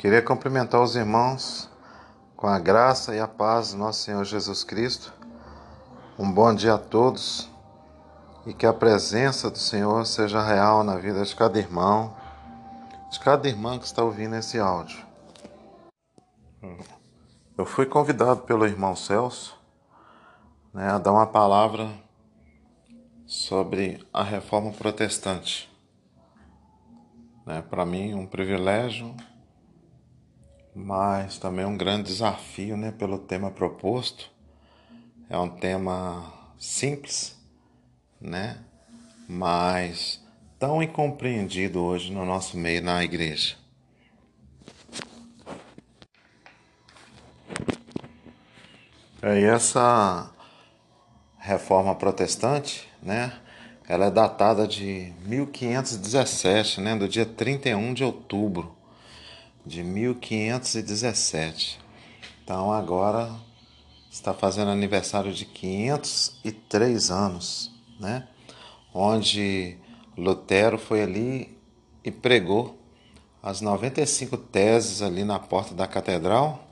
Queria cumprimentar os irmãos com a graça e a paz do nosso Senhor Jesus Cristo. Um bom dia a todos e que a presença do Senhor seja real na vida de cada irmão, de cada irmã que está ouvindo esse áudio. Eu fui convidado pelo irmão Celso né, a dar uma palavra sobre a reforma protestante. Né, Para mim, um privilégio, mas também um grande desafio né, pelo tema proposto. É um tema simples, né? mas tão incompreendido hoje no nosso meio, na igreja. E essa reforma protestante, né? Ela é datada de 1517, né? Do dia 31 de outubro de 1517. Então agora está fazendo aniversário de 503 anos, né? Onde Lutero foi ali e pregou as 95 teses ali na porta da catedral,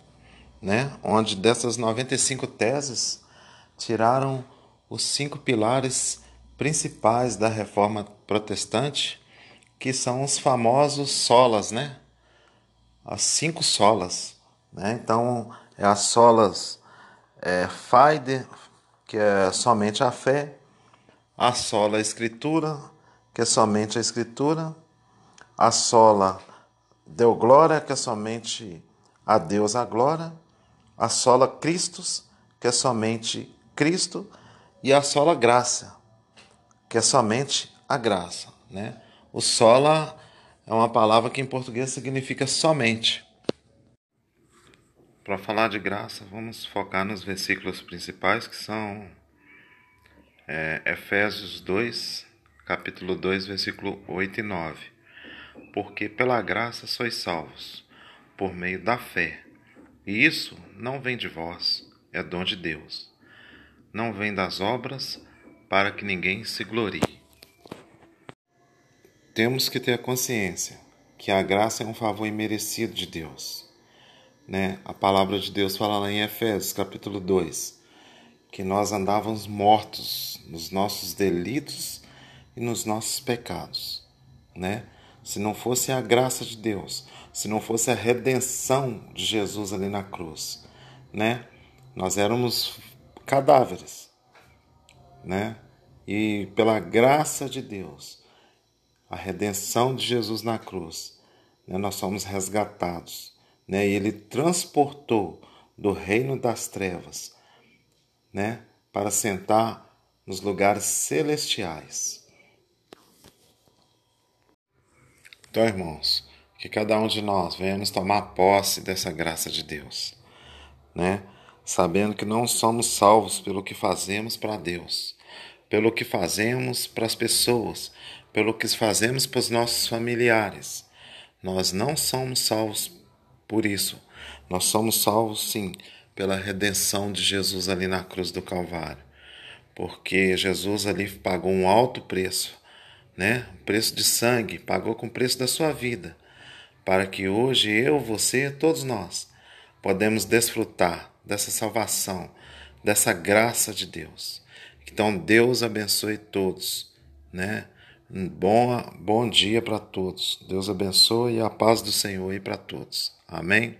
né? Onde dessas 95 teses tiraram os cinco pilares principais da reforma protestante, que são os famosos solas, né? As cinco solas, né? Então, é as solas é, Fide, que é somente a fé, a sola Escritura, que é somente a Escritura, a sola Deu Glória, que é somente a Deus a glória, a sola Christus, que é somente Cristo, e a sola graça, que é somente a graça. Né? O sola é uma palavra que em português significa somente. Para falar de graça, vamos focar nos versículos principais que são é, Efésios 2, capítulo 2, versículo 8 e 9. Porque pela graça sois salvos, por meio da fé. E isso não vem de vós, é dom de Deus. Não vem das obras, para que ninguém se glorie. Temos que ter consciência que a graça é um favor imerecido de Deus. Né? A palavra de Deus fala lá em Efésios, capítulo 2, que nós andávamos mortos nos nossos delitos e nos nossos pecados, né? Se não fosse a graça de Deus, se não fosse a redenção de Jesus ali na cruz, né? Nós éramos cadáveres, né? E pela graça de Deus, a redenção de Jesus na cruz, né? nós somos resgatados, né? E ele transportou do reino das trevas, né? Para sentar nos lugares celestiais. Então, irmãos, que cada um de nós venhamos tomar posse dessa graça de Deus, né? Sabendo que não somos salvos pelo que fazemos para Deus, pelo que fazemos para as pessoas, pelo que fazemos para os nossos familiares. Nós não somos salvos por isso. Nós somos salvos, sim, pela redenção de Jesus ali na cruz do Calvário. Porque Jesus ali pagou um alto preço, né? preço de sangue, pagou com o preço da sua vida, para que hoje eu, você, todos nós, podemos desfrutar dessa salvação, dessa graça de Deus. Então Deus abençoe todos, né? Um bom, bom dia para todos. Deus abençoe e a paz do Senhor aí para todos. Amém?